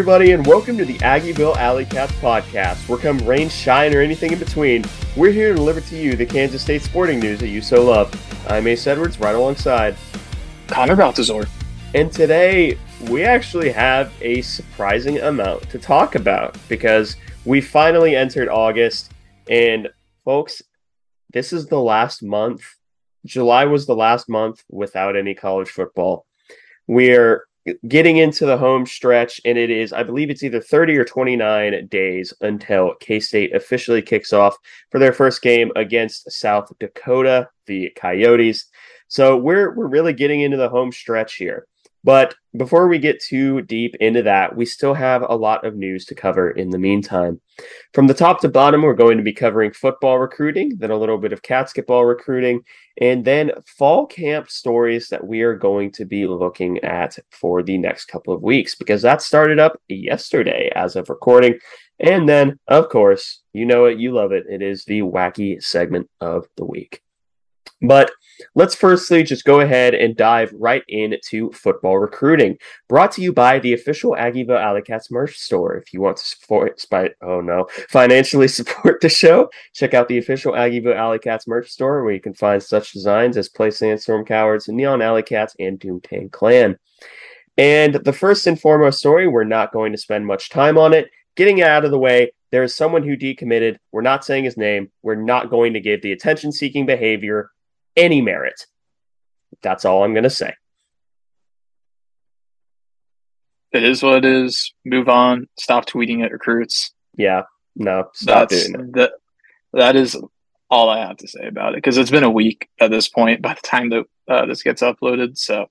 Everybody, and welcome to the Aggieville Alley Cats podcast. Where come rain, shine, or anything in between, we're here to deliver to you the Kansas State sporting news that you so love. I'm Ace Edwards, right alongside Connor Baltazar. And today, we actually have a surprising amount to talk about because we finally entered August. And, folks, this is the last month. July was the last month without any college football. We're getting into the home stretch, and it is, I believe it's either 30 or 29 days until K State officially kicks off for their first game against South Dakota, the Coyotes. So we're we're really getting into the home stretch here. But before we get too deep into that, we still have a lot of news to cover in the meantime. From the top to bottom, we're going to be covering football recruiting, then a little bit of basketball recruiting, and then fall camp stories that we are going to be looking at for the next couple of weeks because that started up yesterday as of recording. And then, of course, you know it, you love it. It is the wacky segment of the week. But let's firstly just go ahead and dive right into football recruiting. Brought to you by the official Aggieville Alley Cats merch store. If you want to support, oh no, financially support the show, check out the official Aggieville Alley Cats merch store where you can find such designs as Play Sandstorm Cowards, Neon Alley Cats, and Doomtang Clan. And the first and foremost story, we're not going to spend much time on it. Getting it out of the way, there is someone who decommitted. We're not saying his name. We're not going to give the attention seeking behavior any merit. That's all I'm going to say. It is what it is. Move on. Stop tweeting at recruits. Yeah, no, stop That's, doing it. That, that is all I have to say about it because it's been a week at this point by the time that uh, this gets uploaded. So,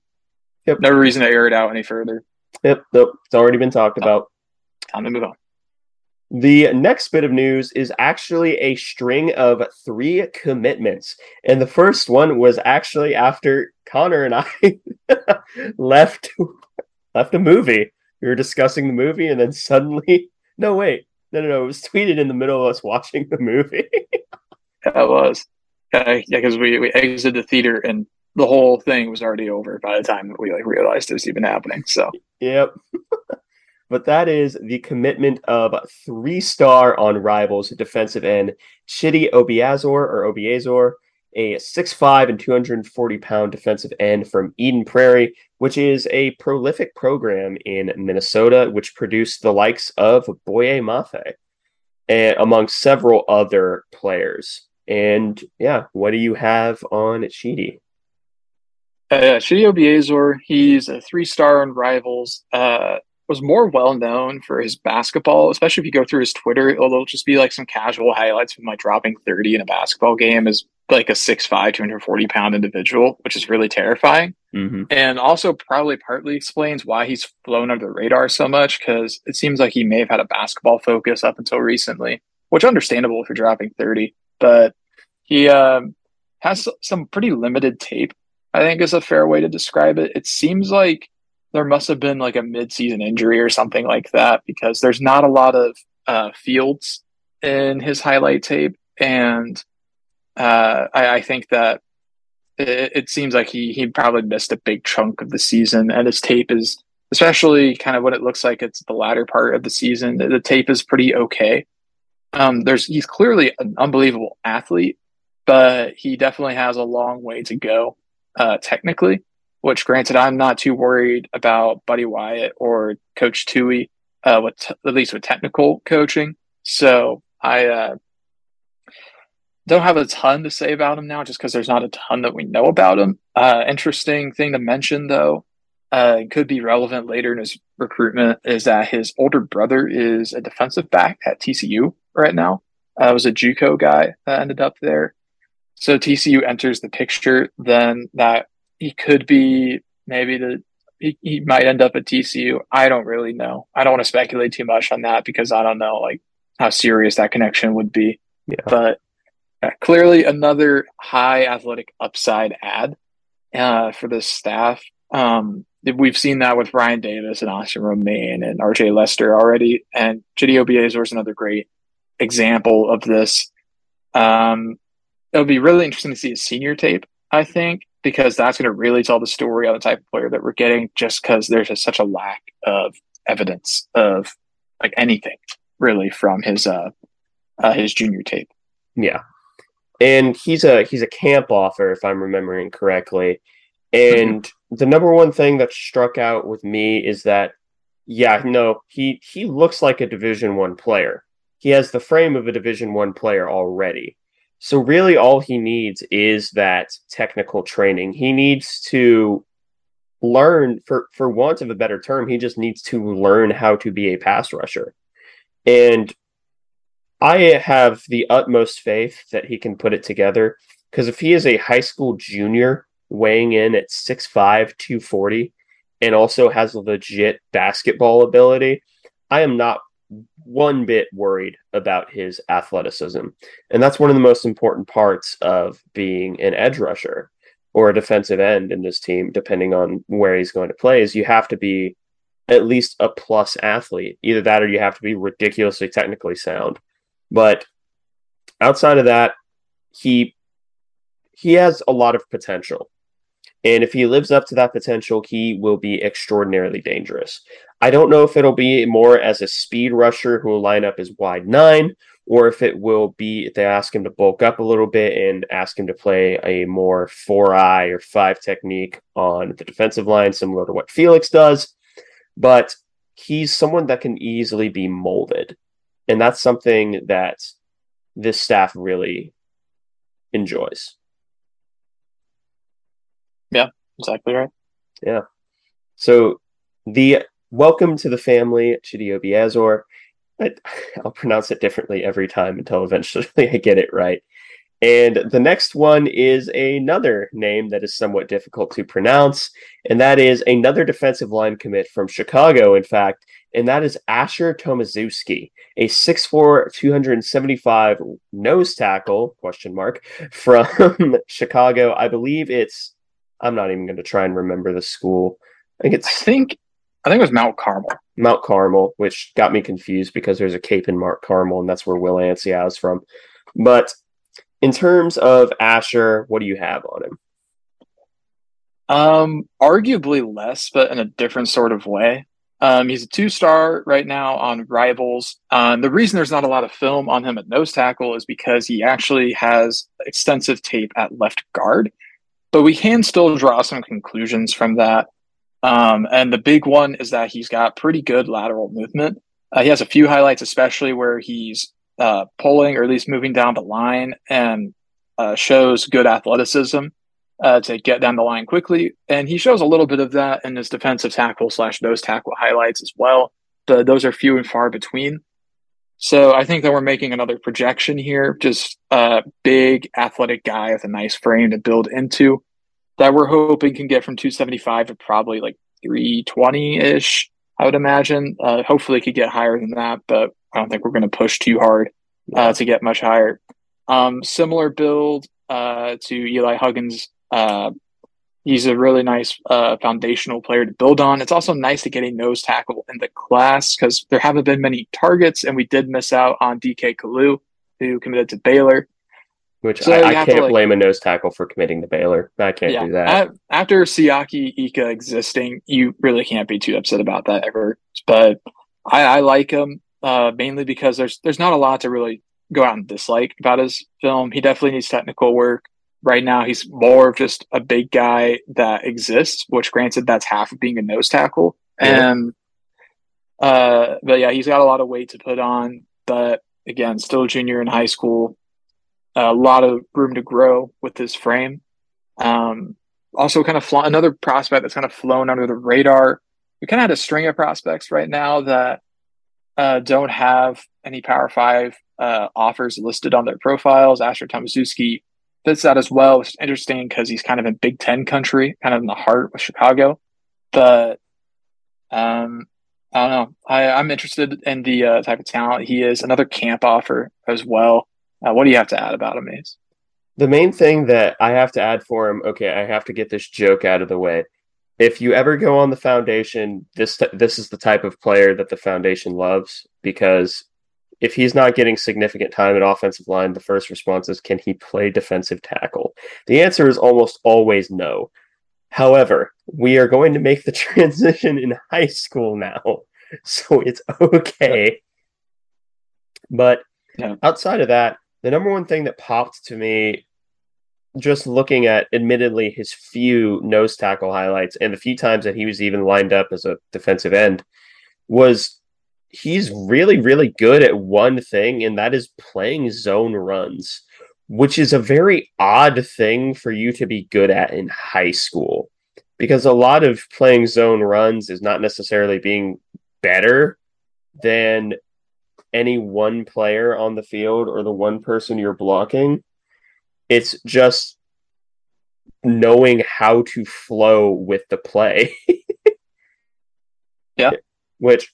yep. no reason to air it out any further. Yep, nope, it's already been talked about. Time to move on. The next bit of news is actually a string of three commitments. And the first one was actually after Connor and I left left a movie. We were discussing the movie and then suddenly no wait. No no no, it was tweeted in the middle of us watching the movie. that was. Uh, yeah, because we, we exited the theater and the whole thing was already over by the time we like realized it was even happening. So Yep but that is the commitment of three star on rivals defensive end Chidi Obiazor or Obiazor, a 6'5 and 240 pound defensive end from Eden Prairie, which is a prolific program in Minnesota, which produced the likes of Boye Mafe and among several other players. And yeah, what do you have on Chidi? Uh, Chidi Obiazor, he's a three star on rivals. Uh, was more well known for his basketball, especially if you go through his Twitter, it'll just be like some casual highlights from like dropping 30 in a basketball game as like a 6'5, 240 pound individual, which is really terrifying. Mm-hmm. And also probably partly explains why he's flown under the radar so much because it seems like he may have had a basketball focus up until recently, which understandable if you're dropping 30. But he um, has some pretty limited tape, I think is a fair way to describe it. It seems like there must have been like a mid-season injury or something like that because there's not a lot of uh, fields in his highlight tape, and uh, I, I, think that it, it, seems like he he probably missed a big chunk of the season, and his tape is especially kind of what it looks like it's the latter part of the season. The, the tape is pretty okay. Um, there's he's clearly an unbelievable athlete, but he definitely has a long way to go uh, technically which granted, I'm not too worried about Buddy Wyatt or Coach Tui, uh, with t- at least with technical coaching. So I uh, don't have a ton to say about him now, just because there's not a ton that we know about him. Uh, interesting thing to mention, though, uh, could be relevant later in his recruitment, is that his older brother is a defensive back at TCU right now. Uh, was a JUCO guy that ended up there. So TCU enters the picture, then that he could be maybe the he, he might end up at TCU. I don't really know. I don't want to speculate too much on that because I don't know like how serious that connection would be. Yeah. But uh, clearly another high athletic upside ad uh, for this staff. Um, we've seen that with Ryan Davis and Austin Romaine and RJ Lester already, and Chidi Obiazor is another great example of this. Um, it'll be really interesting to see his senior tape. I think because that's going to really tell the story on the type of player that we're getting just because there's a, such a lack of evidence of like anything really from his uh, uh his junior tape. Yeah. And he's a he's a camp offer if I'm remembering correctly. And mm-hmm. the number one thing that struck out with me is that yeah, no, he he looks like a division 1 player. He has the frame of a division 1 player already. So really all he needs is that technical training. He needs to learn for for want of a better term, he just needs to learn how to be a pass rusher. And I have the utmost faith that he can put it together because if he is a high school junior weighing in at 6'5, 240, and also has legit basketball ability, I am not one bit worried about his athleticism. And that's one of the most important parts of being an edge rusher or a defensive end in this team, depending on where he's going to play, is you have to be at least a plus athlete. Either that or you have to be ridiculously technically sound. But outside of that, he he has a lot of potential. And if he lives up to that potential, he will be extraordinarily dangerous. I don't know if it'll be more as a speed rusher who will line up as wide nine, or if it will be if they ask him to bulk up a little bit and ask him to play a more four eye or five technique on the defensive line, similar to what Felix does. But he's someone that can easily be molded. And that's something that this staff really enjoys. Yeah, exactly right. Yeah. So the welcome to the family, Chidobe Azor. I, I'll pronounce it differently every time until eventually I get it right. And the next one is another name that is somewhat difficult to pronounce, and that is another defensive line commit from Chicago, in fact, and that is Asher Tomaszewski, a 6'4", 275 nose tackle, question mark, from Chicago. I believe it's, I'm not even going to try and remember the school. I think it's... I think, I think it was Mount Carmel. Mount Carmel, which got me confused because there's a Cape in Mount Carmel, and that's where Will Anciaux is from. But in terms of Asher, what do you have on him? Um, arguably less, but in a different sort of way. Um, he's a two star right now on Rivals. Um, the reason there's not a lot of film on him at nose tackle is because he actually has extensive tape at left guard, but we can still draw some conclusions from that. Um, and the big one is that he's got pretty good lateral movement. Uh, he has a few highlights, especially where he's uh, pulling or at least moving down the line and uh, shows good athleticism uh, to get down the line quickly. And he shows a little bit of that in his defensive tackle slash nose tackle highlights as well. Those are few and far between. So I think that we're making another projection here, just a big athletic guy with a nice frame to build into that we're hoping can get from 275 to probably like 320 ish. I would imagine. Uh, hopefully, could get higher than that, but I don't think we're going to push too hard uh, to get much higher. Um, similar build uh, to Eli Huggins. Uh, he's a really nice uh, foundational player to build on. It's also nice to get a nose tackle in the class because there haven't been many targets, and we did miss out on DK Kalu, who committed to Baylor. Which so I, I can't like, blame a nose tackle for committing to Baylor. I can't yeah, do that. At, after Siaki Ika existing, you really can't be too upset about that ever. But I, I like him uh, mainly because there's there's not a lot to really go out and dislike about his film. He definitely needs technical work. Right now, he's more of just a big guy that exists, which granted, that's half of being a nose tackle. Yeah. And, uh, but yeah, he's got a lot of weight to put on. But again, still a junior in high school, a lot of room to grow with his frame. Um, also, kind of another prospect that's kind of flown under the radar. We kind of had a string of prospects right now that uh, don't have any Power Five uh, offers listed on their profiles. Asher Tomaszewski fits that as well, which is interesting because he's kind of in Big Ten country, kind of in the heart of Chicago. But um, I don't know. I, I'm interested in the uh, type of talent he is. Another camp offer as well. Uh, what do you have to add about him, Ace? The main thing that I have to add for him, okay, I have to get this joke out of the way if you ever go on the foundation, this this is the type of player that the foundation loves because if he's not getting significant time at offensive line, the first response is can he play defensive tackle? The answer is almost always no. However, we are going to make the transition in high school now so it's okay. But Yeah. outside of that, the number one thing that popped to me just looking at admittedly his few nose tackle highlights and the few times that he was even lined up as a defensive end was he's really, really good at one thing, and that is playing zone runs, which is a very odd thing for you to be good at in high school. Because a lot of playing zone runs is not necessarily being better than any one player on the field or the one person you're blocking. It's just knowing how to flow with the play. Yeah. Which,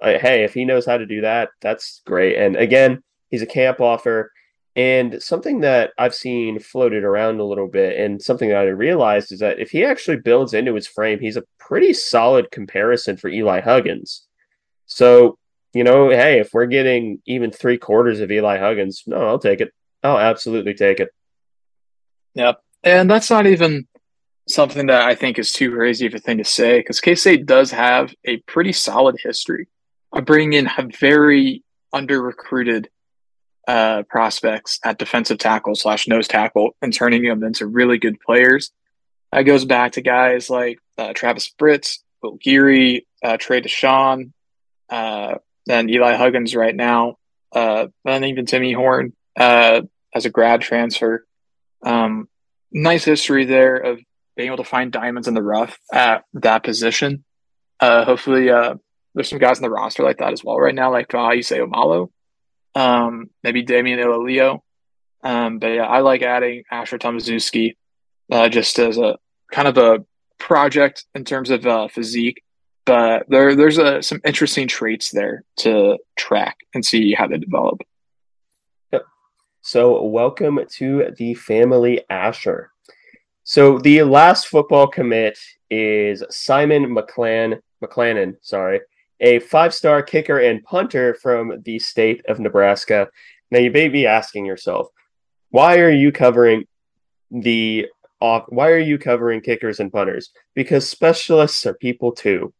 hey, if he knows how to do that, that's great. And again, he's a camp offer. And something that I've seen floated around a little bit, and something that I realized is that if he actually builds into his frame, he's a pretty solid comparison for Eli Huggins. So, you know, hey, if we're getting even three quarters of Eli Huggins, no, I'll take it. I'll absolutely take it. Yep. And that's not even something that I think is too crazy of a thing to say because K State does have a pretty solid history of bringing in very under recruited uh, prospects at defensive tackle slash nose tackle and turning them into really good players. That goes back to guys like uh, Travis Fritz, Will Geary, uh, Trey Dishon, uh, and Eli Huggins right now, uh, and even Timmy Horne uh, as a grad transfer. Um, nice history there of being able to find diamonds in the rough at that position. Uh, hopefully, uh, there's some guys in the roster like that as well right now, like uh, Uso Seumalo, um, maybe Damian Ilalio. Um, but yeah, I like adding Asher Tomaszewski uh, just as a kind of a project in terms of uh, physique. But there, there's uh, some interesting traits there to track and see how they develop. Yep. So, welcome to the family Asher. So, the last football commit is Simon McClan, McClannon, sorry, a five-star kicker and punter from the state of Nebraska. Now, you may be asking yourself, why are you covering the off? Why are you covering kickers and punters? Because specialists are people too,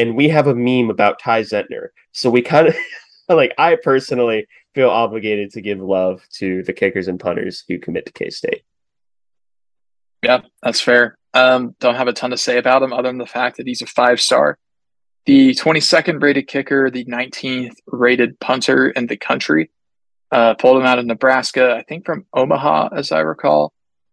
and we have a meme about Ty Zentner, so we kind of like. I personally feel obligated to give love to the kickers and punters who commit to K State. Yeah, that's fair. Um, don't have a ton to say about him other than the fact that he's a five star. The 22nd rated kicker, the 19th rated punter in the country. Uh, pulled him out of Nebraska, I think from Omaha, as I recall.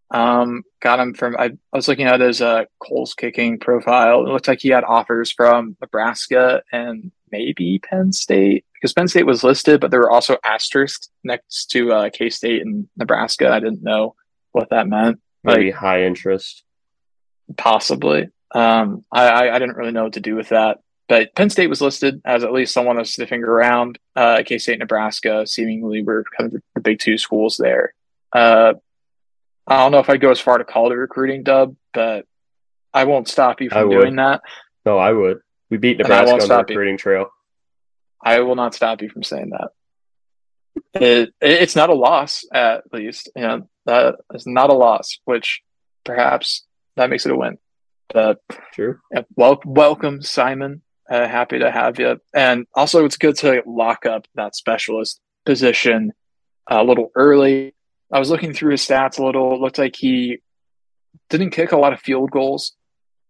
Um, got him from, I, I was looking at his uh, Kohl's kicking profile. It looked like he had offers from Nebraska and maybe Penn State because Penn State was listed, but there were also asterisks next to uh, K State and Nebraska. I didn't know what that meant. Maybe high interest. Possibly. Um, I, I, I didn't really know what to do with that. But Penn State was listed as at least someone that's sniffing around. Uh, K State, Nebraska, seemingly were kind of the big two schools there. Uh, I don't know if I'd go as far to call it a recruiting dub, but I won't stop you from doing that. No, I would. We beat Nebraska on the stop you. recruiting trail. I will not stop you from saying that. It, it it's not a loss, at least. You know, that is not a loss, which perhaps that makes it a win. But True. Yeah, well, welcome, Simon. Uh, happy to have you. And also, it's good to lock up that specialist position a little early. I was looking through his stats a little. It looked like he didn't kick a lot of field goals,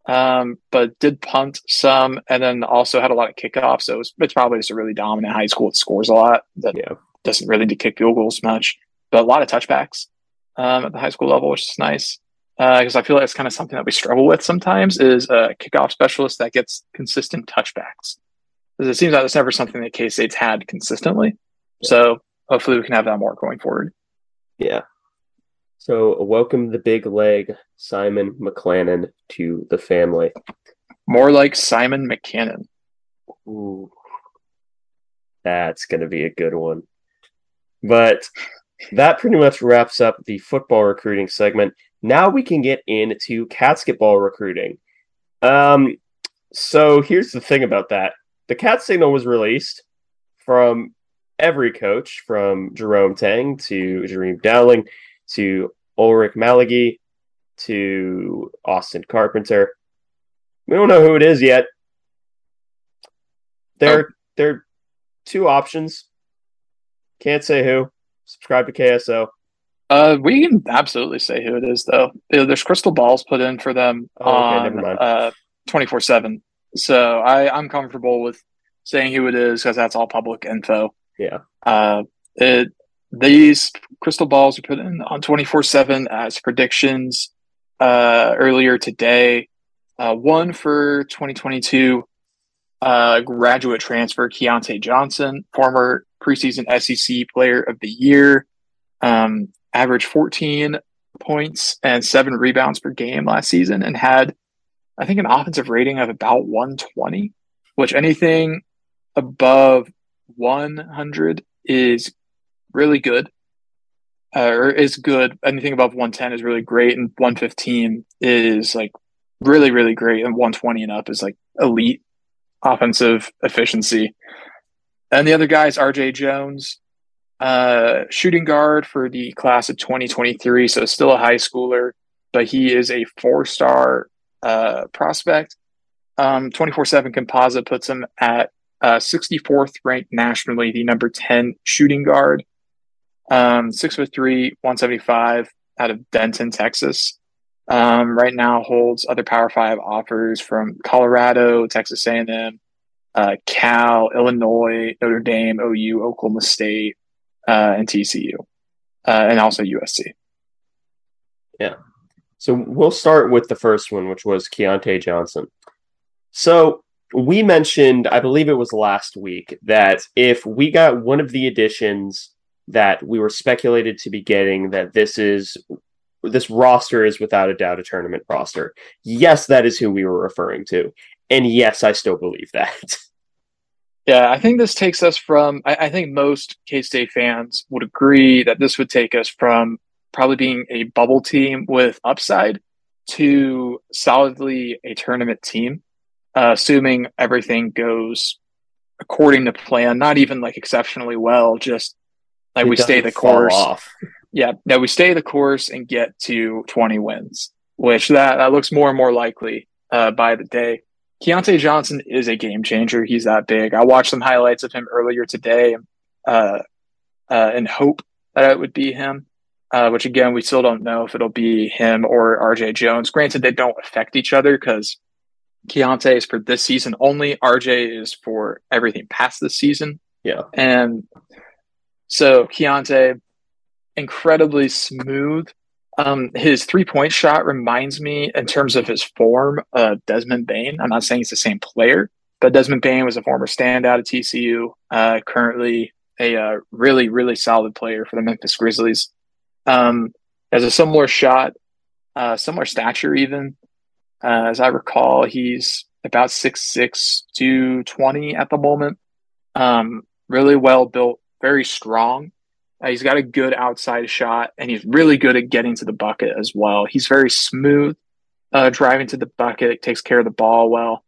um, but did punt some, and then also had a lot of kickoffs. So it's, it's probably just a really dominant high school. It scores a lot. That Yeah. doesn't really need to kick field goals much, but a lot of touchbacks um, at the high school level, which is nice because I feel like it's kind of something that we struggle with sometimes is a kickoff specialist that gets consistent touchbacks. Because it seems like it's never something that K State's had consistently. So hopefully we can have that more going forward. Yeah. So welcome the big leg, Simon McClannon, to the family. More like Simon McCannon. Ooh. That's going to be a good one. But that pretty much wraps up the football recruiting segment. Now we can get into basketball recruiting. Um, so here's the thing about that the cat signal was released from every coach, from Jerome Tang to Jareem Dowling to Ulric Maligi to Austin Carpenter. We don't know who it is yet. There, oh. there are two options. Can't say who. Subscribe to KSO. Uh, we can absolutely say who it is, though. There's crystal balls put in for them oh, on uh, twenty four seven. So I I'm comfortable with saying who it is because that's all public info. Yeah. Uh, it these crystal balls are put in on twenty four seven as predictions. Uh, earlier today, uh, one for twenty twenty two. Uh, graduate transfer Keyontae Johnson, former preseason SEC Player of the Year. Um, averaged 14 points and seven rebounds per game last season and had, I think, an offensive rating of about 120, which anything above 100 is really good. Uh, or is good. Anything above 110 is really great, and 115 is like really, really great, and 120 and up is like elite offensive efficiency. And the other guy is RJ Jones, uh, shooting guard for the class of 2023. So still a high schooler, but he is a four star uh, prospect. Um, 24 7 composite puts him at uh, 64th ranked nationally, the number 10 shooting guard. Um, six foot three, 175 out of Denton, Texas. Um, right now holds other Power Five offers from Colorado, Texas A&M, uh, Cal, Illinois, Notre Dame, OU, Oklahoma State, uh, and TCU, uh, and also USC. Yeah. So we'll start with the first one, which was Keyontae Johnson. So we mentioned, I believe it was last week, that if we got one of the additions that we were speculated to be getting, that this is this roster is without a doubt a tournament roster. Yes, that is who we were referring to. And yes, I still believe that. Yeah, I think this takes us from, I, I think most K State fans would agree that this would take us from probably being a bubble team with upside to solidly a tournament team, uh, assuming everything goes according to plan, not even like exceptionally well, just like it we stay the course. Off. Yeah, no, we stay the course and get to 20 wins, which that, that looks more and more likely uh, by the day. Keyontae Johnson is a game changer. He's that big. I watched some highlights of him earlier today uh, uh, and hope that it would be him, uh, which again, we still don't know if it'll be him or RJ Jones. Granted, they don't affect each other because Keyontae is for this season only. RJ is for everything past this season. Yeah. And so Keyontae, incredibly smooth um, his three point shot reminds me, in terms of his form, of Desmond Bane. I'm not saying he's the same player, but Desmond Bane was a former standout at TCU, uh, currently a uh, really, really solid player for the Memphis Grizzlies. Um, has a similar shot, uh, similar stature, even. Uh, as I recall, he's about six six to 20 at the moment. Um, really well built, very strong. Uh, he's got a good outside shot, and he's really good at getting to the bucket as well. He's very smooth uh, driving to the bucket, takes care of the ball well.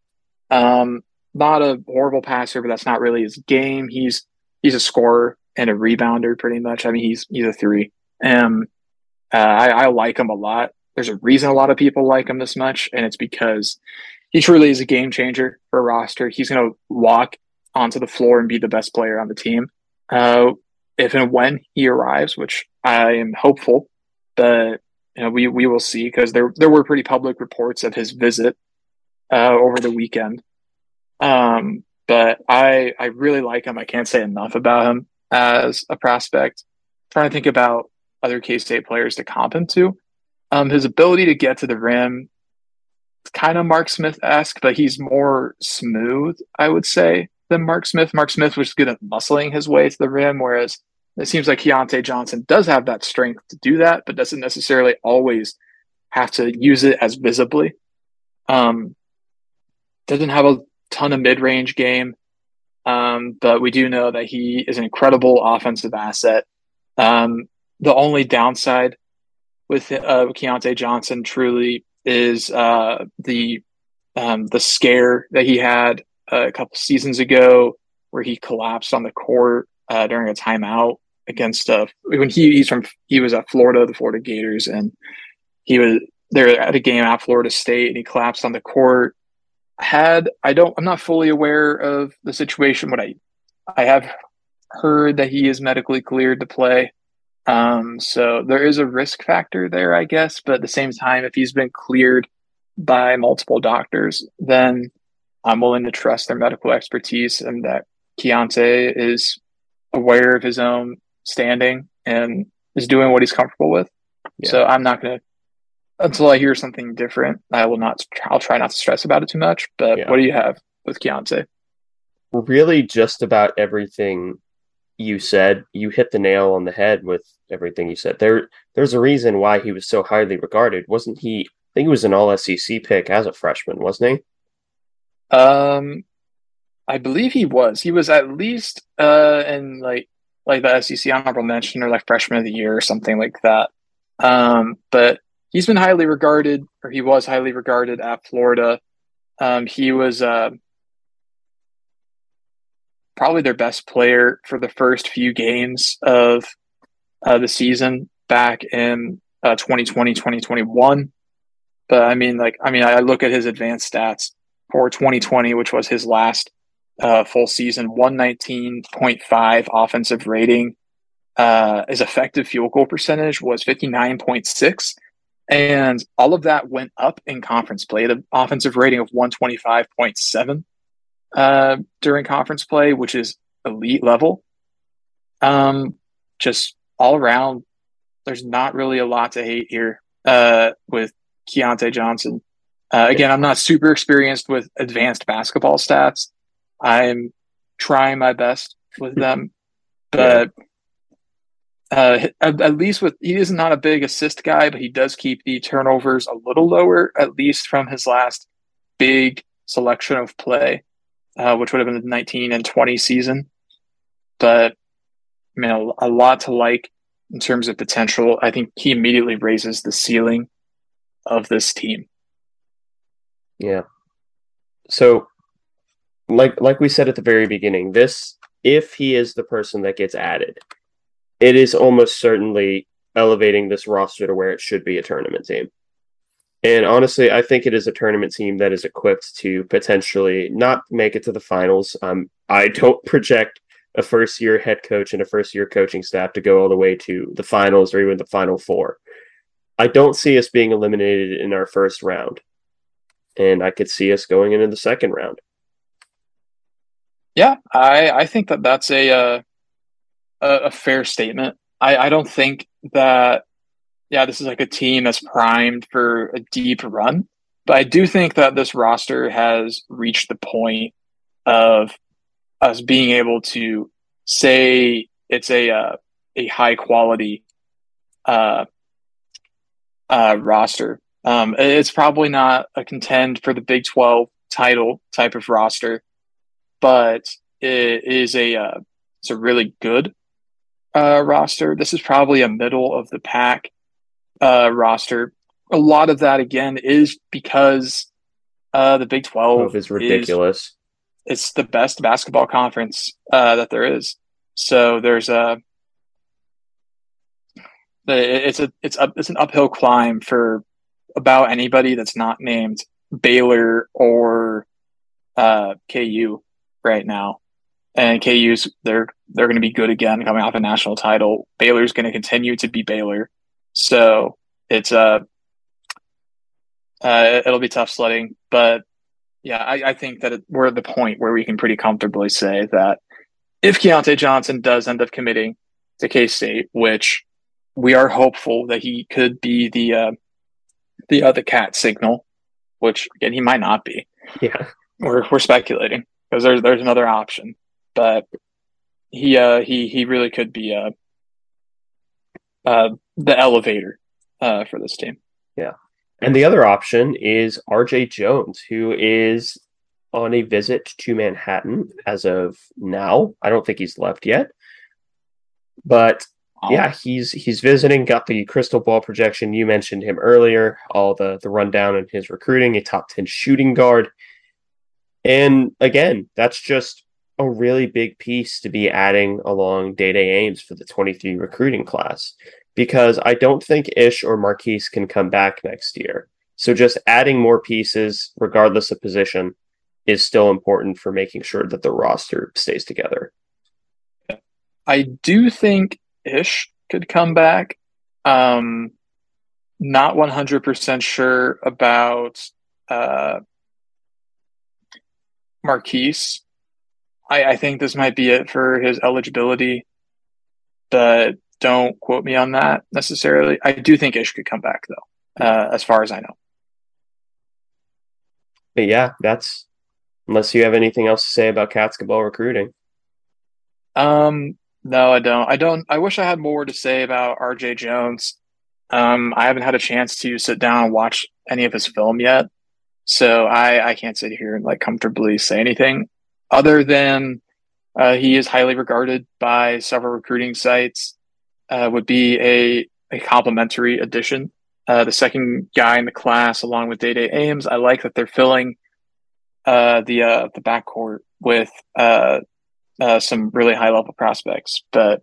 Um, not a horrible passer, but that's not really his game. He's he's a scorer and a rebounder, pretty much. I mean, he's he's a three. Um, uh, I, I like him a lot. There's a reason a lot of people like him this much, and it's because he truly is a game changer for a roster. He's going to walk onto the floor and be the best player on the team. Uh, if and when he arrives, which I am hopeful, but you know, we we will see because there there were pretty public reports of his visit uh, over the weekend. Um, but I I really like him. I can't say enough about him as a prospect. I'm trying to think about other K State players to comp him to. Um, his ability to get to the rim, is kind of Mark Smith esque, but he's more smooth, I would say, than Mark Smith. Mark Smith was good at muscling his way to the rim, whereas it seems like Keyontae Johnson does have that strength to do that, but doesn't necessarily always have to use it as visibly. Um, doesn't have a ton of mid range game, um, but we do know that he is an incredible offensive asset. Um, the only downside with uh, Keyontae Johnson truly is uh, the um, the scare that he had a couple seasons ago, where he collapsed on the court uh, during a timeout against uh when he he's from he was at Florida, the Florida Gators, and he was there at a game at Florida State, and he collapsed on the court. had I don't I'm not fully aware of the situation. What I I have heard that he is medically cleared to play. Um, so there is a risk factor there, I guess. But at the same time, if he's been cleared by multiple doctors, then I'm willing to trust their medical expertise and that Keyontae is aware of his own standing and is doing what he's comfortable with. Yeah. So I'm not going to until I hear something different. I will not. I'll try not to stress about it too much. But yeah. what do you have with Keyontae? Really, just about everything you said. You hit the nail on the head with everything you said. There, there's a reason why he was so highly regarded. Wasn't he? I think he was an All SEC pick as a freshman, wasn't he? Um, I believe he was. He was at least uh in like like the SEC honorable mention or like freshman of the year or something like that. Um, but he's been highly regarded, or he was highly regarded at Florida. Um, he was uh, probably their best player for the first few games of uh, the season back in uh, 2020, 2021. But I mean, like, I mean, I look at his advanced stats for 2020, which was his last uh, full season 119.5 offensive rating. Uh, his effective field goal percentage was 59.6. And all of that went up in conference play. The offensive rating of 125.7 uh, during conference play, which is elite level. Um, just all around, there's not really a lot to hate here uh, with Keyontae Johnson. Uh, again, I'm not super experienced with advanced basketball stats, I'm trying my best with them, but uh, at, at, least with he is not a big assist guy, but he does keep the turnovers a little lower, at least from his last big selection of play, uh, which would have been the 19 and 20 season. But I mean, a, a lot to like in terms of potential. I think he immediately raises the ceiling of this team. Yeah. So like like we said at the very beginning, this if he is the person that gets added, it is almost certainly elevating this roster to where it should be a tournament team. And honestly, I think it is a tournament team that is equipped to potentially not make it to the finals. Um, I don't project a first year head coach and a first year coaching staff to go all the way to the finals or even the final four. I don't see us being eliminated in our first round. And I could see us going into the second round. Yeah, I I think that that's a uh, a, a fair statement. I I don't think that yeah this is like a team that's primed for a deep run, but I do think that this roster has reached the point of us being able to say it's a uh, a high quality uh, uh, roster. Um, it's probably not a contend for the Big Twelve title type of roster, but it is a uh, it's a really good uh, roster. This is probably a middle of the pack uh, roster. A lot of that again is because uh, the Big Twelve is ridiculous. Is, it's the best basketball conference uh, that there is. So there's a it's a it's a it's an uphill climb for about anybody that's not named Baylor or uh, KU right now. And KU's they're they're going to be good again coming off a national title. Baylor's going to continue to be Baylor. So it's uh, uh it'll be tough sledding, but yeah, I, I think that it, we're at the point where we can pretty comfortably say that if Keyontae Johnson does end up committing to K State, which we are hopeful that he could be the uh, the other cat signal, which again he might not be. Yeah, we're we're speculating because there's there's another option, but he uh he he really could be uh uh the elevator uh for this team. Yeah. And the other option is RJ Jones, who is on a visit to Manhattan as of now. I don't think he's left yet. But yeah, he's he's visiting, got the crystal ball projection. You mentioned him earlier, all the the rundown in his recruiting, a top 10 shooting guard. And again, that's just a really big piece to be adding along Dai Dai Ames for the 23 recruiting class because I don't think Ish or Markquis can come back next year. So just adding more pieces, regardless of position, is still important for making sure that the roster stays together. I do think Ish could come back. Um, not 100% sure about uh, Markquis. I, I think this might be it for his eligibility, but don't quote me on that necessarily. I do think Ish could come back though, uh, as far as I know. But yeah, that's unless you have anything else to say about basketball recruiting. Um, no, I don't. I don't. I wish I had more to say about RJ Jones. Um, I haven't had a chance to sit down and watch any of his film yet, so I I can't sit here and like comfortably say anything other than uh, he is highly regarded by several recruiting sites. Uh, would be a a complimentary addition. Uh, the second guy in the class, along with Dai Dai Ames, I like that they're filling uh, the uh, the backcourt with uh, uh, some really high level prospects. But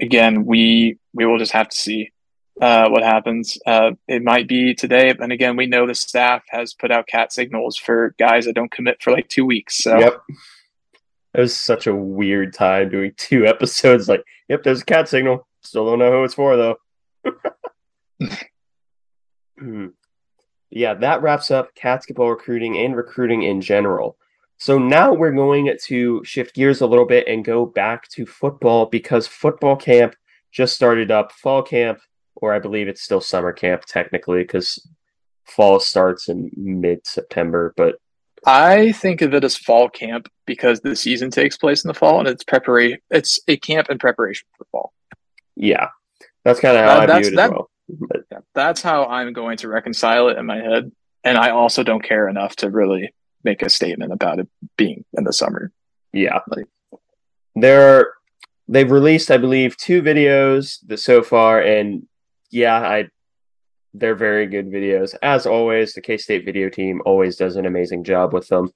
again, we we will just have to see uh, what happens. It might be today, and again, we know the staff has put out cat signals for guys that don't commit for like two weeks. So. Yep. It was such a weird time doing two episodes. Like, yep, there's a cat signal. Still don't know who it's for though. Hmm. yeah, that wraps up basketball recruiting and recruiting in general. So now we're going to shift gears a little bit and go back to football because football camp just started up. Fall camp, or I believe it's still summer camp technically because fall starts in mid September. But I think of it as fall camp because the season takes place in the fall and it's preparation. It's a camp in preparation for fall. Yeah, that's kind of how I view it that, as well. But, that's how I'm going to reconcile it in my head. And I also don't care enough to really make a statement about it being in the summer. Yeah. Like, they're they've released, I believe, two videos so far, and yeah, I they're very good videos. As always, the K State video team always does an amazing job with them.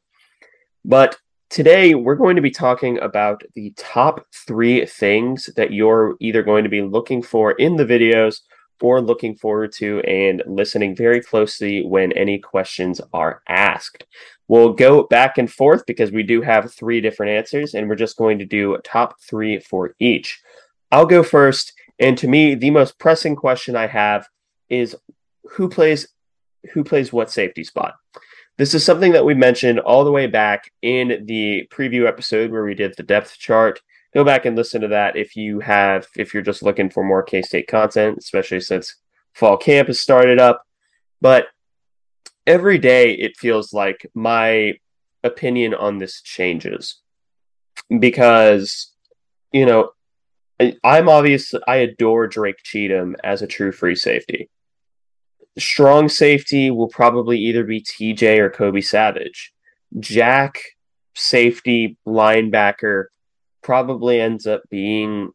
But today we're going to be talking about the top three things that you're either going to be looking for in the videos or looking forward to and listening very closely when any questions are asked. We'll go back and forth because we do have three different answers, and we're just going to do top three for each. I'll go first, and to me, the most pressing question I have is who plays who plays what safety spot. This is something that we mentioned all the way back in the preview episode where we did the depth chart. Go back and listen to that if you have if you're just looking for more K-State content, especially since fall camp has started up. But every day it feels like my opinion on this changes because you know I'm obvious I adore Drake Cheatum as a true free safety. Strong safety will probably either be TJ or Kobe Savage. Jack safety linebacker probably ends up being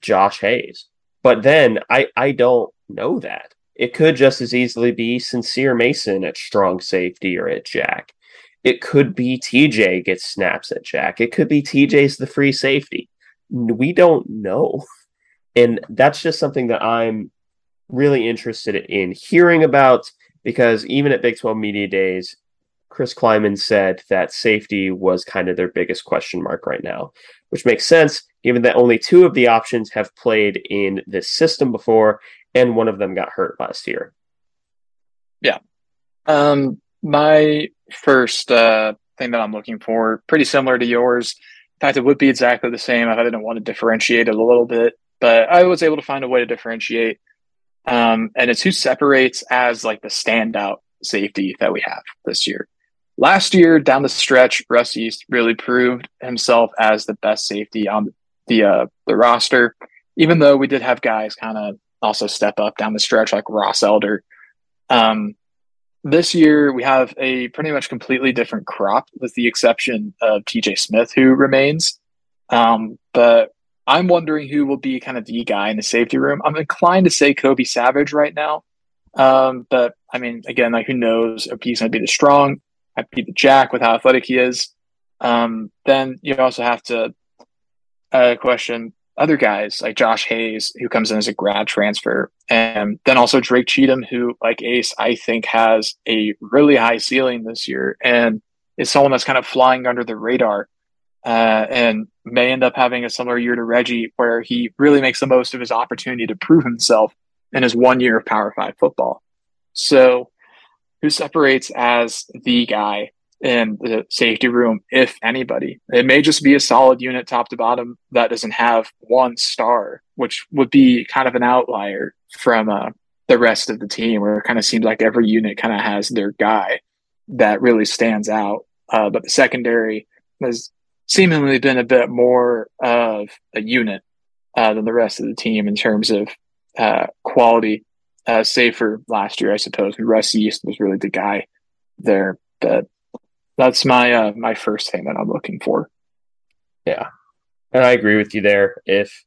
Josh Hayes. But then I I don't know that. It could just as easily be Sincere Mason at strong safety or at Jack. It could be TJ gets snaps at Jack. It could be TJ's the free safety. We don't know. And that's just something that I'm really interested in hearing about because even at Big 12 Media Days, Chris Klieman said that safety was kind of their biggest question mark right now, which makes sense given that only two of the options have played in this system before and one of them got hurt last year. Yeah. Um, my first uh, thing that I'm looking for, pretty similar to yours. In fact, it would be exactly the same if I didn't want to differentiate it a little bit, but I was able to find a way to differentiate. Um, and it's who separates as like the standout safety that we have this year. Last year, down the stretch, Russ Yeast really proved himself as the best safety on the uh, the roster. Even though we did have guys kind of also step up down the stretch, like Ross Elder. Um, this year, we have a pretty much completely different crop, with the exception of TJ Smith, who remains. Um, but I'm wondering who will be kind of the guy in the safety room. I'm inclined to say Kobe Savage right now. Um, but I mean, again, like who knows he's going to be the strong, might be the jack with how athletic he is. Um, then you also have to uh, question other guys like Josh Hayes, who comes in as a grad transfer, and then also Drake Cheatum, who, like Ace, I think has a really high ceiling this year. And is someone that's kind of flying under the radar uh, and may end up having a similar year to Reggie, where he really makes the most of his opportunity to prove himself in his one year of Power Five football. So, who separates as the guy in the safety room, if anybody? It may just be a solid unit top to bottom that doesn't have one star, which would be kind of an outlier from uh, the rest of the team, where it kind of seems like every unit kind of has their guy that really stands out. Uh, but the secondary has seemingly been a bit more of a unit uh, than the rest of the team in terms of uh, quality. Uh, save for last year, I suppose, Russ Yeast was really the guy there. But that's my uh, my first thing that I'm looking for. Yeah, and I agree with you there. If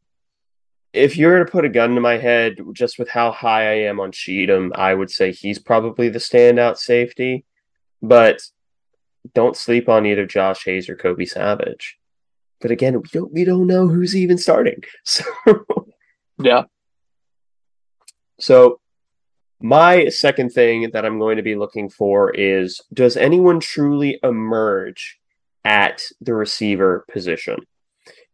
if you were to put a gun to my head, just with how high I am on Cheatum, I would say he's probably the standout safety. But don't sleep on either Josh Hayes or Kobe Savage. But again, we don't we don't know who's even starting. So yeah. So my second thing that I'm going to be looking for is does anyone truly emerge at the receiver position?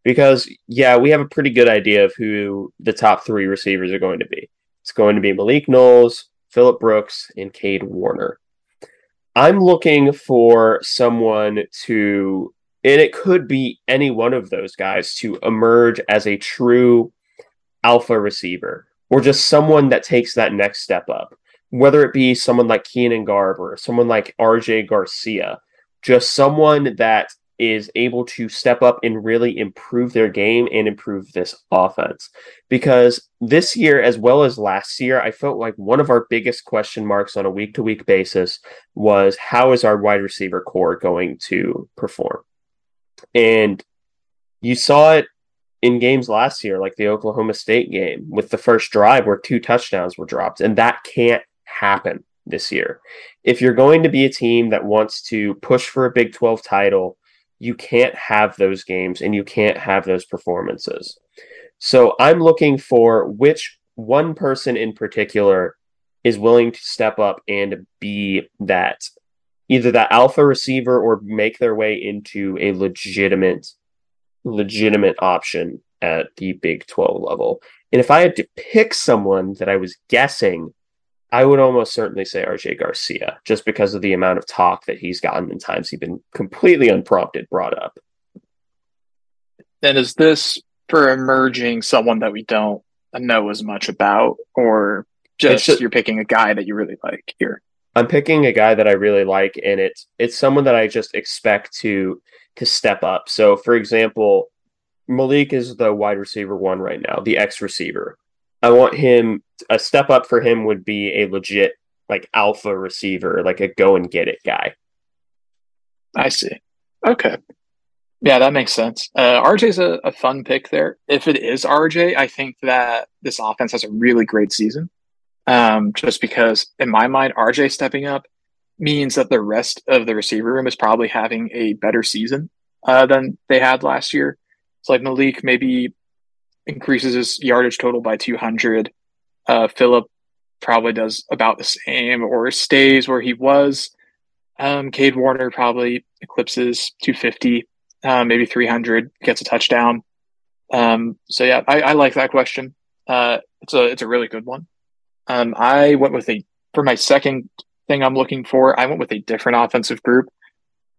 Because yeah, we have a pretty good idea of who the top three receivers are going to be. It's going to be Malik Knowles, Phillip Brooks, and Cade Warner. I'm looking for someone to, and it could be any one of those guys to emerge as a true alpha receiver or just someone that takes that next step up. Whether it be someone like Keenan Garber, someone like RJ Garcia, just someone that is able to step up and really improve their game and improve this offense. Because this year, as well as last year, I felt like one of our biggest question marks on a week to week basis was how is our wide receiver core going to perform? And you saw it in games last year, like the Oklahoma State game with the first drive where two touchdowns were dropped, and that can't happen this year. If you're going to be a team that wants to push for a Big 12 title, you can't have those games and you can't have those performances. So I'm looking for which one person in particular is willing to step up and be that either that alpha receiver or make their way into a legitimate legitimate option at the Big 12 level. And if I had to pick someone that I was guessing I would almost certainly say RJ Garcia, just because of the amount of talk that he's gotten in times he's been completely unprompted brought up. And is this for emerging someone that we don't know as much about, or just, just you're picking a guy that you really like here? I'm picking a guy that I really like, and it's it's someone that I just expect to to step up. So, for example, Malik is the wide receiver one right now, the X receiver. I want him a step up for him would be a legit like alpha receiver, like a go and get it guy. I see. Okay. Yeah, that makes sense. Uh, RJ's a, a fun pick there. If it is RJ, I think that this offense has a really great season. Um, just because, in my mind, RJ stepping up means that the rest of the receiver room is probably having a better season uh, than they had last year. It's like Malik maybe increases his yardage total by 200. Uh, Phillip probably does about the same or stays where he was. Um, Cade Warner probably eclipses 250, uh, maybe 300, gets a touchdown. Um, so yeah, I, I, like that question. Uh, it's a it's a really good one. Um, I went with a for my second thing I'm looking for. I went with a different offensive group,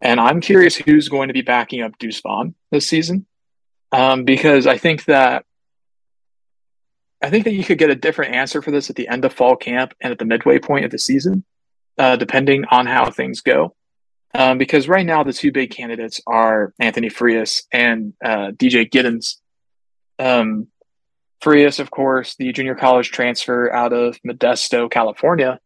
and I'm curious who's going to be backing up Deuce Vaughn this season, um, because I think that I think that you could get a different answer for this at the end of fall camp and at the midway point of the season, uh, depending on how things go. Um, because right now, the two big candidates are Anthony Frias and uh, DJ Giddens. Um, Frias, of course, the junior college transfer out of Modesto, California.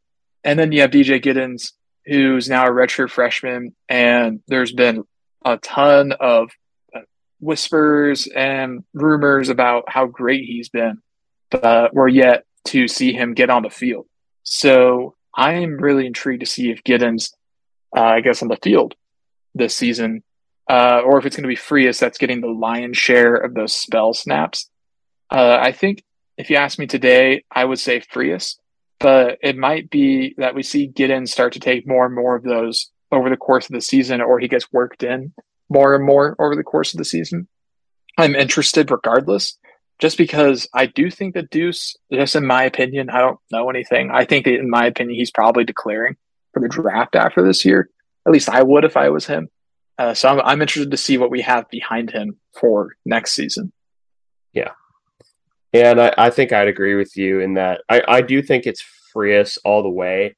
And then you have DJ Giddens, who's now a redshirt freshman. And there's been a ton of uh, whispers and rumors about how great he's been we're yet to see him get on the field. So I am really intrigued to see if Giddens, uh, I guess, on the field this season, uh, or if it's going to be Frias that's getting the lion's share of those spell snaps. Uh, I think if you ask me today, I would say Frias, but it might be that we see Giddens start to take more and more of those over the course of the season or he gets worked in more and more over the course of the season, I'm interested regardless, just because I do think that Deuce, just in my opinion, I don't know anything. I think that in my opinion, he's probably declaring for the draft after this year. At least I would if I was him. Uh, so I'm, I'm interested to see what we have behind him for next season. Yeah. And I, I think I'd agree with you in that I, I do think it's Frias all the way,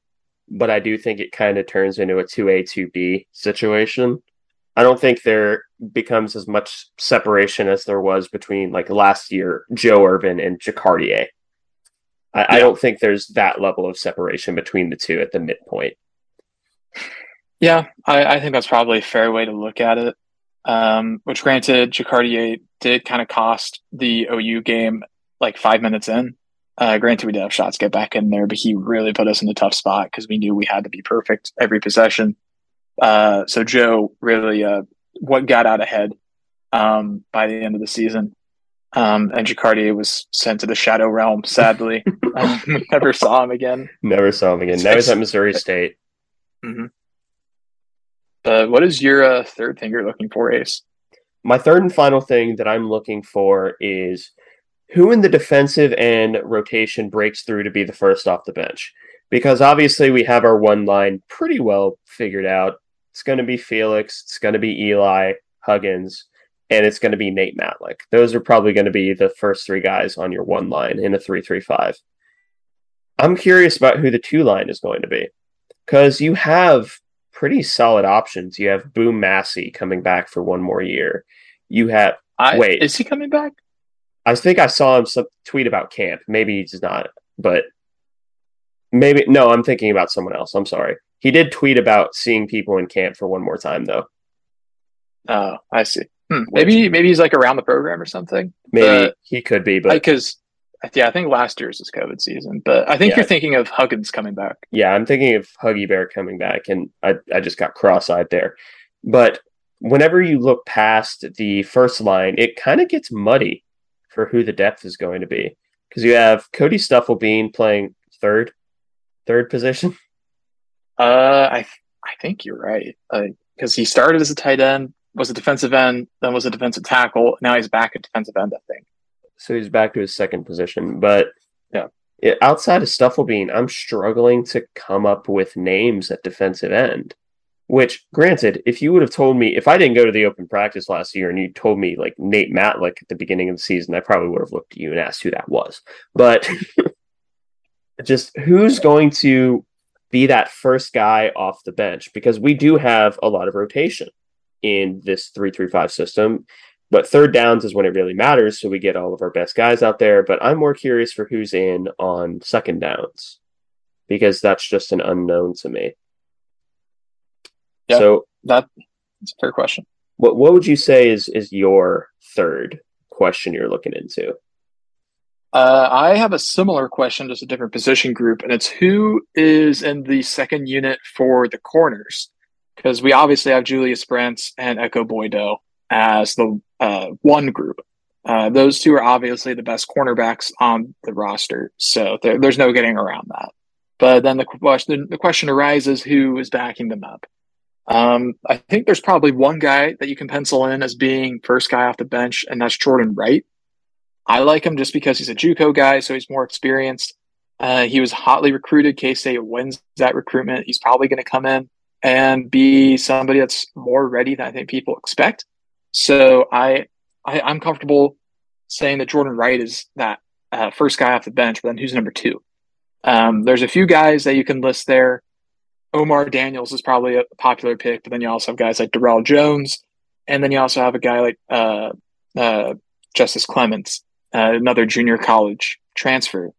but I do think it kind of turns into a 2A, 2B situation. I don't think there becomes as much separation as there was between like last year, Joe Ervin and Jacardia. I, yeah. I don't think there's that level of separation between the two at the midpoint. Yeah, I, I think that's probably a fair way to look at it. Um, which granted, Jacardia did kind of cost the OU game like five minutes in. Uh, granted, we did have shots get back in there, but he really put us in a tough spot because we knew we had to be perfect every possession. Uh, so Joe really uh, what got out ahead um, by the end of the season. Um, and Jacardia was sent to the shadow realm. Sadly, um, never saw him again. Never saw him again. Now he's at Missouri State. Mm-hmm. But what is your uh, third thing you're looking for, Ace? My third and final thing that I'm looking for is who in the defensive end rotation breaks through to be the first off the bench? Because obviously we have our one line pretty well figured out. It's going to be Felix, it's going to be Eli, Huggins, and it's going to be Nate Matlack. Those are probably going to be the first three guys on your one line in a 335. I'm curious about who the two line is going to be because you have pretty solid options. You have Boom Massey coming back for one more year. You have I, wait, is he coming back? I think I saw him some tweet about camp. Maybe he's not, but maybe no. I'm thinking about someone else. I'm sorry. He did tweet about seeing people in camp for one more time, though. Oh, I see. Hmm. Maybe maybe he's like around the program or something. Maybe he could be, but because yeah, I think last year's was COVID season, but I think yeah. you're thinking of Huggins coming back. Yeah, I'm thinking of Huggy Bear coming back, and I I just got cross-eyed there. But whenever you look past the first line, it kind of gets muddy for who the depth is going to be because you have Cody Stufflebean playing third, third position. Uh, I I think you're right because uh, he started as a tight end, was a defensive end, then was a defensive tackle. Now he's back at defensive end, I think. So he's back to his second position, but yeah, it, outside of Stufflebean, I'm struggling to come up with names at defensive end. Which, granted, if you would have told me, if I didn't go to the open practice last year and you told me like Nate Matlack at the beginning of the season, I probably would have looked at you and asked who that was. But just who's going to be that first guy off the bench? Because we do have a lot of rotation in this 335 system. But third downs is when it really matters. So we get all of our best guys out there. But I'm more curious for who's in on second downs because that's just an unknown to me. Yeah, so that's a fair question. What what would you say is is your third question you're looking into? Uh, I have a similar question, just a different position group, and it's who is in the second unit for the corners? Because we obviously have Julius Brents and Ekow Boye-Doe as the uh, one group. Uh, those two are obviously the best cornerbacks on the roster, so there, there's no getting around that. But then the question the question arises: who is backing them up? Um, I think there's probably one guy that you can pencil in as being first guy off the bench, and that's Jordan Wright. I like him just because he's a JUCO guy, so he's more experienced. Uh, he was hotly recruited. K State wins that recruitment. He's probably going to come in and be somebody that's more ready than I think people expect. So I, I am comfortable saying that Jordan Wright is that uh, first guy off the bench. But then who's number two? Um, there's a few guys that you can list there. Omar Daniels is probably a popular pick, but then you also have guys like Darrell Jones, and then you also have a guy like uh, uh, Justice Clements, uh, another junior college transfer.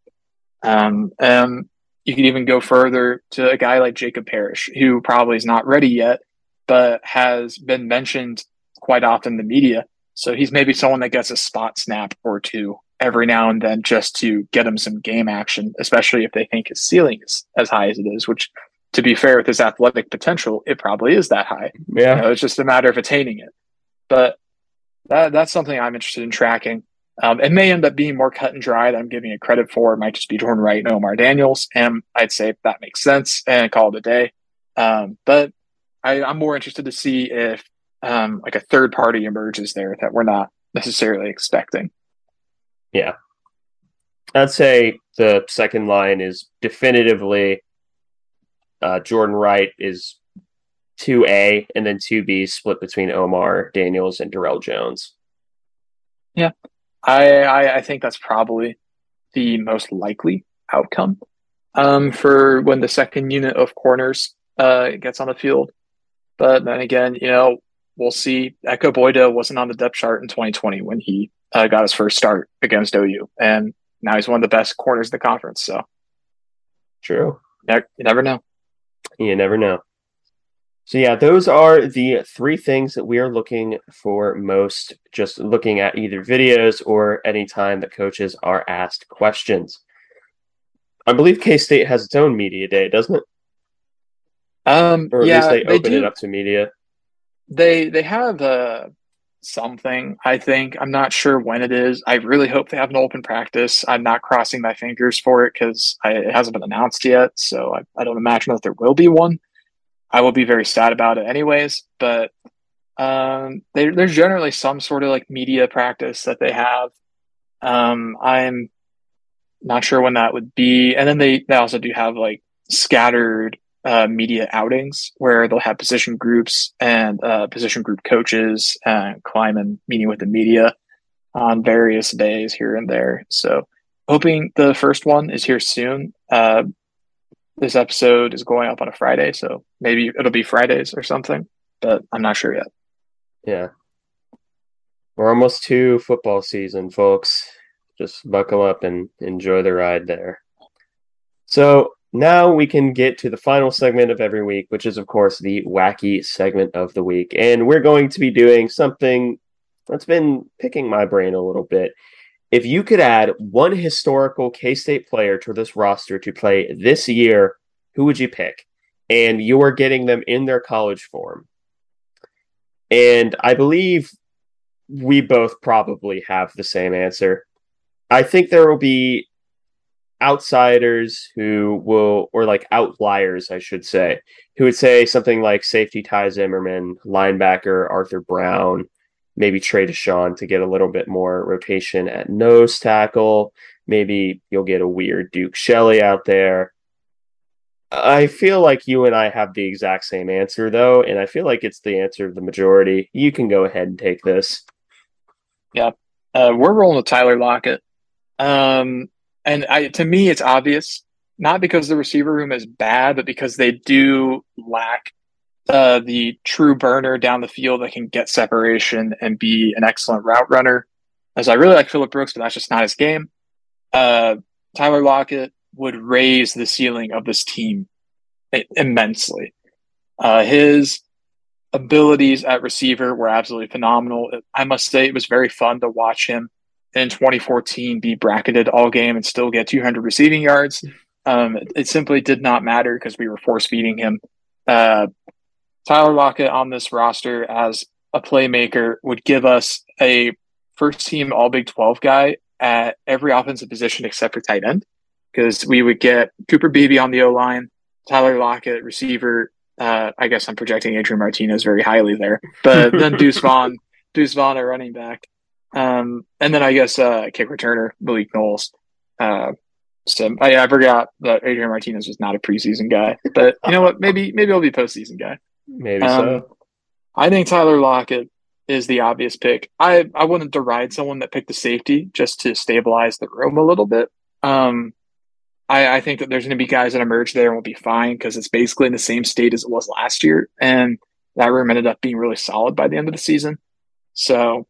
Um, um, you could even go further to a guy like Jacob Parrish, who probably is not ready yet, but has been mentioned quite often in the media. So he's maybe someone that gets a spot snap or two every now and then just to get him some game action, especially if they think his ceiling is as high as it is, which to be fair with his athletic potential, it probably is that high. Yeah. You know, it's just a matter of attaining it. But that, that's something I'm interested in tracking. Um, it may end up being more cut and dry than I'm giving it credit for. It might just be Jordan Wright and Omar Daniels. And I'd say that makes sense and call it a day. Um, but I, I'm more interested to see if um, like a third party emerges there that we're not necessarily expecting. Yeah. I'd say the second line is definitively uh, Jordan Wright is 2A and then 2B split between Omar Daniels and Darrell Jones. Yeah. I, I, I think that's probably the most likely outcome um, for when the second unit of corners uh, gets on the field. But then again, you know, we'll see. Ekow Boye-Doe wasn't on the depth chart in 2020 when he uh, got his first start against OU, and now he's one of the best corners in the conference. So, true. You never know. You never know. So yeah, those are the three things that we are looking for most. Just looking at either videos or any time that coaches are asked questions. I believe K State has its own media day, doesn't it? Um, or at yeah, least they, they open do. it up to media. They they have uh, something. I think I'm not sure when it is. I really hope they have an open practice. I'm not crossing my fingers for it because it hasn't been announced yet. So I, I don't imagine that there will be one. I will be very sad about it anyways. But um, they, there's generally some sort of like media practice that they have. Um, I'm not sure when that would be. And then they, they also do have like scattered uh, media outings where they'll have position groups and uh, position group coaches climb and Klieman meeting with the media on various days here and there. So hoping the first one is here soon. Uh, this episode is going up on a Friday, so maybe it'll be Fridays or something, but I'm not sure yet. Yeah. We're almost to football season, folks just buckle up and enjoy the ride there. So now we can get to the final segment of every week, which is, of course, the wacky segment of the week. And we're going to be doing something that's been picking my brain a little bit. If you could add one historical K State player to this roster to play this year, who would you pick? And you are getting them in their college form. And I believe we both probably have the same answer. I think there will be outsiders who will, or like outliers, I should say, who would say something like safety Ty Zimmerman, linebacker Arthur Brown, maybe Trey Dishon to get a little bit more rotation at nose tackle. Maybe you'll get a weird Duke Shelley out there. I feel like you and I have the exact same answer, though, and I feel like it's the answer of the majority. You can go ahead and take this. Yeah, uh, we're rolling with Tyler Lockett. Um, and I, to me, it's obvious, not because the receiver room is bad, but because they do lack uh, the true burner down the field that can get separation and be an excellent route runner. As I really like Phillip Brooks, but that's just not his game. Uh, Tyler Lockett would raise the ceiling of this team immensely. Uh, his abilities at receiver were absolutely phenomenal. I must say, it was very fun to watch him in 2014 be bracketed all game and still get 200 receiving yards. Um, it, it, simply did not matter because we were force feeding him. Uh, Tyler Lockett on this roster as a playmaker would give us a first team All Big 12 guy at every offensive position except for tight end because we would get Cooper Beebe on the O line, Tyler Lockett receiver. Uh, I guess I'm projecting Adrian Martinez very highly there, but then Deuce Vaughn, Deuce Vaughn, a running back. Um, and then I guess uh, kick returner Malik Knowles. Uh, so I, I forgot that Adrian Martinez was not a preseason guy, but you know what? Maybe maybe I'll be postseason guy. Maybe um, so. I think Tyler Lockett is the obvious pick. I I wouldn't deride someone that picked the safety just to stabilize the room a little bit. Um, I, I think that there's going to be guys that emerge there and will be fine because it's basically in the same state as it was last year, and that room ended up being really solid by the end of the season. So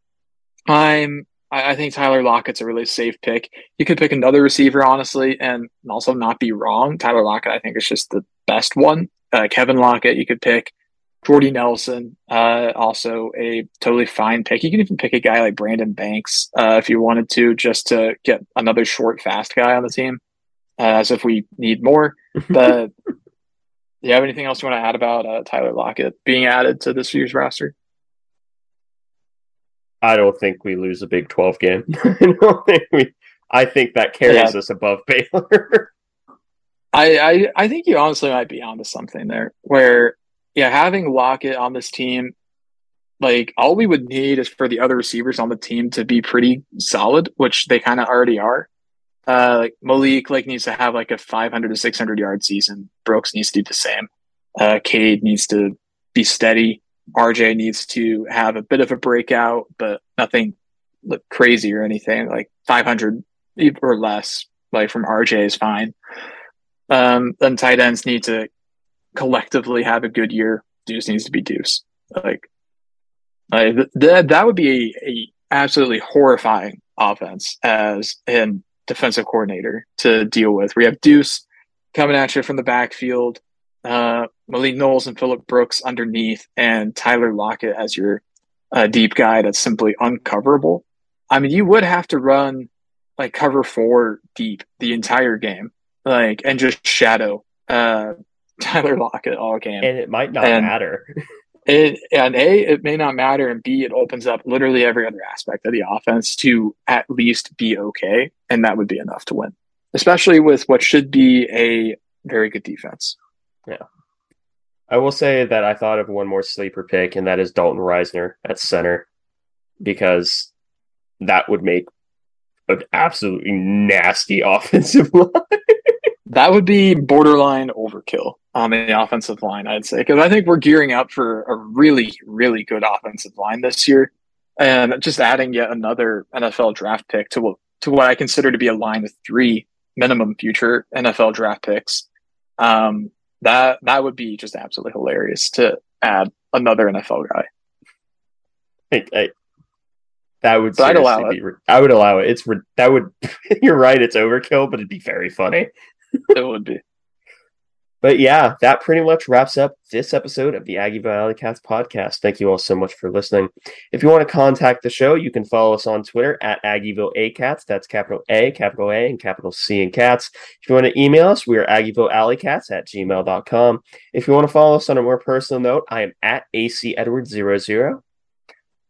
I'm I, think Tyler Lockett's a really safe pick. You could pick another receiver, honestly, and also not be wrong. Tyler Lockett, I think, is just the best one. Uh, Kevin Lockett, you could pick. Jordy Nelson, uh, also a totally fine pick. You can even pick a guy like Brandon Banks uh, if you wanted to, just to get another short, fast guy on the team, uh, as if we need more. But do you have anything else you want to add about uh, Tyler Lockett being added to this year's roster? I don't think we lose a Big 12 game. I don't think we. I think that carries yeah. us above Baylor. I, I I think you honestly might be onto something there. Where yeah, having Lockett on this team, like all we would need is for the other receivers on the team to be pretty solid, which they kind of already are. Uh, like Malik like needs to have like a 500 to 600 yard season. Brooks needs to do the same. Uh, Cade needs to be steady. RJ needs to have a bit of a breakout, but nothing crazy or anything. Like 500 or less, like from RJ is fine. Um, then tight ends need to collectively have a good year. Deuce needs to be Deuce. Like, like that that would be a, a absolutely horrifying offense as a defensive coordinator to deal with. We have Deuce coming at you from the backfield, uh, Malik Knowles and Phillip Brooks underneath, and Tyler Lockett as your uh, deep guy that's simply uncoverable. I mean, you would have to run like cover four deep the entire game, like and just shadow uh, Tyler Lockett all game, and it might not and matter. it and a it may not matter, and b it opens up literally every other aspect of the offense to at least be okay, and that would be enough to win, especially with what should be a very good defense. Yeah. I will say that I thought of one more sleeper pick, and that is Dalton Risner at center, because that would make an absolutely nasty offensive line. that would be borderline overkill on the offensive line, I'd say, because I think we're gearing up for a really, really good offensive line this year, and just adding yet another NFL draft pick to to what I consider to be a line of three minimum future NFL draft picks. Um, that that would be just absolutely hilarious to add another NFL guy. I, I, that would I'd allow be, it. I would allow it. It's that would. you're right. It's overkill, but it'd be very funny. it would be. But yeah, that pretty much wraps up this episode of the Aggieville Alley Cats podcast. Thank you all so much for listening. If you want to contact the show, you can follow us on Twitter at Aggieville. That's capital A, capital A, and capital C in cats. If you want to email us, we are AggievilleAlleyCats at gmail.com. If you want to follow us on a more personal note, I am at AC Edward00.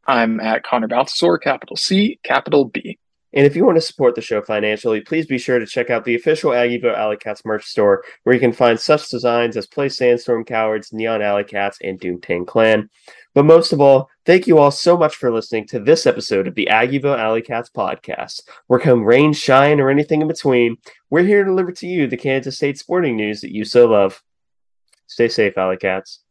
I'm at Connor Balthasar, capital C, capital B. And if you want to support the show financially, please be sure to check out the official Aggieville Alley Cats merch store, where you can find such designs as Play Sandstorm Cowards, Neon Alley Cats, and Doomtang Clan. But most of all, thank you all so much for listening to this episode of the Aggieville Alley Cats podcast. Where come rain, shine, or anything in between, we're here to deliver to you the Kansas State sporting news that you so love. Stay safe, Alley Cats.